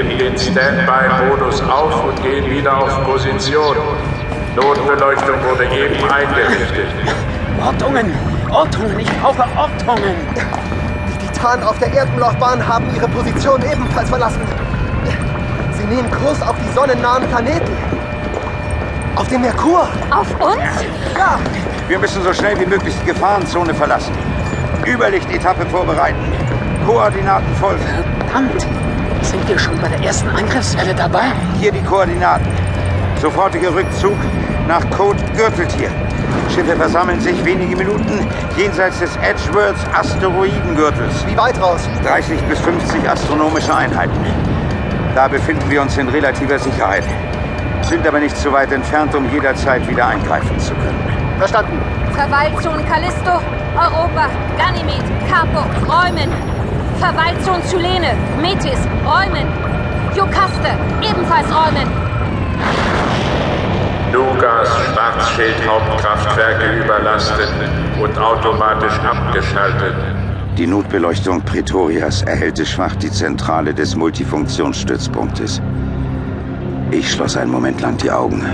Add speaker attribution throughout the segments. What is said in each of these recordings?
Speaker 1: Standby-Modus auf und gehen wieder auf Position. Notbeleuchtung wurde eben eingerichtet.
Speaker 2: Ortungen! Ortungen! Ich brauche Ortungen!
Speaker 3: Die Titanen auf der Erdenlaufbahn haben ihre Position ebenfalls verlassen. Sie nehmen Kurs auf die sonnennahen Planeten. Auf den Merkur.
Speaker 4: Auf uns?
Speaker 3: Ja,
Speaker 5: Wir müssen so schnell wie möglich die Gefahrenzone verlassen. Überlichtetappe vorbereiten. Koordinaten folgen.
Speaker 2: Verdammt! Sind wir schon bei der ersten Angriffswelle dabei?
Speaker 5: Hier die Koordinaten. Sofortiger Rückzug nach Code Gürteltier. Schiffe versammeln sich wenige Minuten jenseits des Edgeworths Asteroidengürtels.
Speaker 3: wie weit raus?
Speaker 5: 30 bis 50 astronomische Einheiten. Da befinden wir uns in relativer Sicherheit. Sind aber nicht zu weit entfernt, um jederzeit wieder eingreifen zu können.
Speaker 3: Verstanden.
Speaker 4: Verweilzone Callisto, Europa, Ganymed, Capo, Räumen. Verweilzone Cylene, Metis, Räumen. Jokaste, ebenfalls Räumen.
Speaker 1: Lugas Schwarzschild-Hauptkraftwerke überlastet und automatisch abgeschaltet.
Speaker 5: Die Notbeleuchtung Pretorias erhellte schwach die Zentrale des Multifunktionsstützpunktes. Ich schloss einen Moment lang die Augen,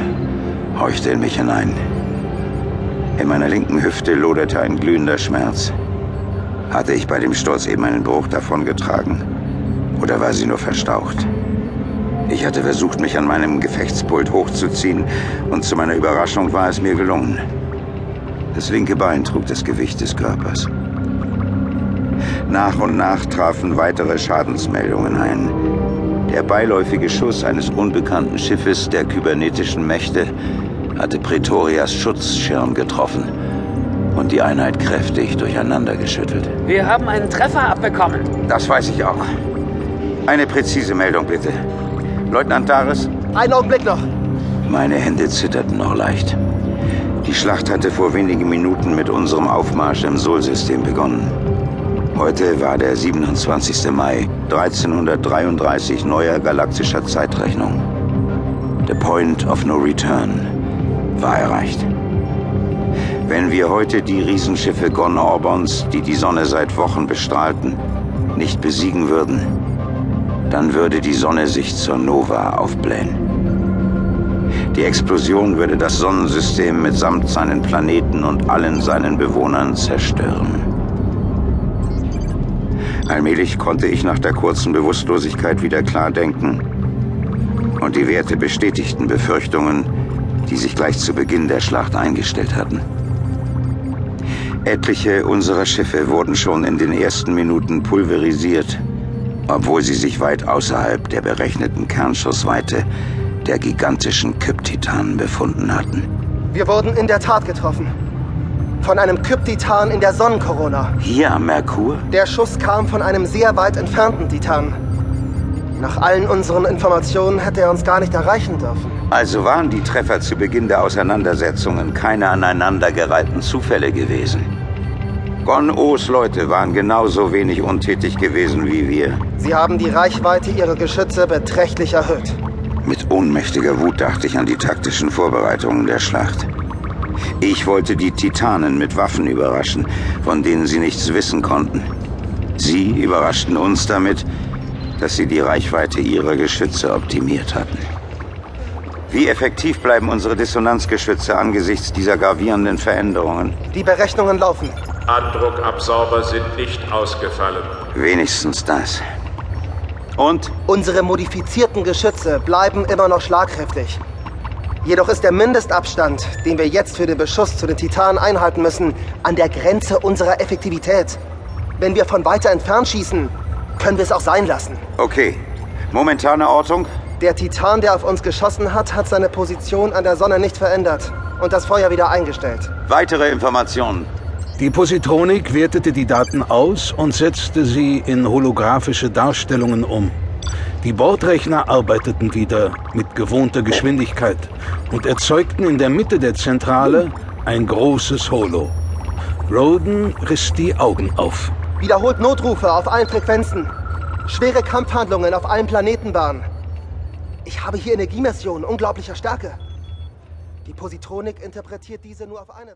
Speaker 5: horchte in mich hinein. In meiner linken Hüfte loderte ein glühender Schmerz. Hatte ich bei dem Sturz eben einen Bruch davongetragen? Oder war sie nur verstaucht? Ich hatte versucht, mich an meinem Gefechtspult hochzuziehen, und zu meiner Überraschung war es mir gelungen. Das linke Bein trug das Gewicht des Körpers. Nach und nach trafen weitere Schadensmeldungen ein. Der beiläufige Schuss eines unbekannten Schiffes der kybernetischen Mächte hatte Pretorias Schutzschirm getroffen und die Einheit kräftig durcheinandergeschüttelt.
Speaker 2: Wir haben einen Treffer abbekommen.
Speaker 5: Das weiß ich auch. Eine präzise Meldung bitte. Leutnant Daris,
Speaker 3: Einen Augenblick noch.
Speaker 5: meine Hände zitterten noch leicht. Die Schlacht hatte vor wenigen Minuten mit unserem Aufmarsch im Sol-System begonnen. Heute war der 27. Mai 1333 neuer galaktischer Zeitrechnung. The Point of No Return war erreicht. Wenn wir heute die Riesenschiffe Gon Orbons, die die Sonne seit Wochen bestrahlten, nicht besiegen würden, dann würde die Sonne sich zur Nova aufblähen. Die Explosion würde das Sonnensystem mitsamt seinen Planeten und allen seinen Bewohnern zerstören. Allmählich konnte ich nach der kurzen Bewusstlosigkeit wieder klar denken. Und die Werte bestätigten Befürchtungen, die sich gleich zu Beginn der Schlacht eingestellt hatten. Etliche unserer Schiffe wurden schon in den ersten Minuten pulverisiert, obwohl sie sich weit außerhalb der berechneten Kernschussweite der gigantischen Kyptitanen befunden hatten.
Speaker 3: Wir wurden in der Tat getroffen. Von einem Kyptitan in der Sonnenkorona.
Speaker 5: Hier am Merkur?
Speaker 3: Der Schuss kam von einem sehr weit entfernten Titan. Nach allen unseren Informationen hätte er uns gar nicht erreichen dürfen.
Speaker 5: Also waren die Treffer zu Beginn der Auseinandersetzungen keine aneinandergereihten Zufälle gewesen. Gon-Os Leute waren genauso wenig untätig gewesen wie wir.
Speaker 3: Sie haben die Reichweite ihrer Geschütze beträchtlich erhöht.
Speaker 5: Mit ohnmächtiger Wut dachte ich an die taktischen Vorbereitungen der Schlacht. Ich wollte die Titanen mit Waffen überraschen, von denen sie nichts wissen konnten. Sie überraschten uns damit, dass sie die Reichweite ihrer Geschütze optimiert hatten. Wie effektiv bleiben unsere Dissonanzgeschütze angesichts dieser gravierenden Veränderungen?
Speaker 3: Die Berechnungen laufen.
Speaker 1: Andruckabsorber sind nicht ausgefallen.
Speaker 5: Wenigstens das. Und
Speaker 3: Unsere modifizierten Geschütze bleiben immer noch schlagkräftig. Jedoch ist der Mindestabstand, den wir jetzt für den Beschuss zu den Titanen einhalten müssen, an der Grenze unserer Effektivität. Wenn wir von weiter entfernt schießen, können wir es auch sein lassen.
Speaker 5: okay. Momentane Ortung?
Speaker 3: Der Titan, der auf uns geschossen hat, hat seine Position an der Sonne nicht verändert und das Feuer wieder eingestellt.
Speaker 5: Weitere Informationen.
Speaker 6: Die Positronik wertete die Daten aus und setzte sie in holographische Darstellungen um. Die Bordrechner arbeiteten wieder mit gewohnter Geschwindigkeit und erzeugten in der Mitte der Zentrale ein großes Holo. Roden riss die Augen auf.
Speaker 3: Wiederholt Notrufe auf allen Frequenzen. Schwere Kampfhandlungen auf allen Planetenbahnen. Ich habe hier Energiemissionen unglaublicher Stärke. Die Positronik interpretiert diese nur auf eine Weise.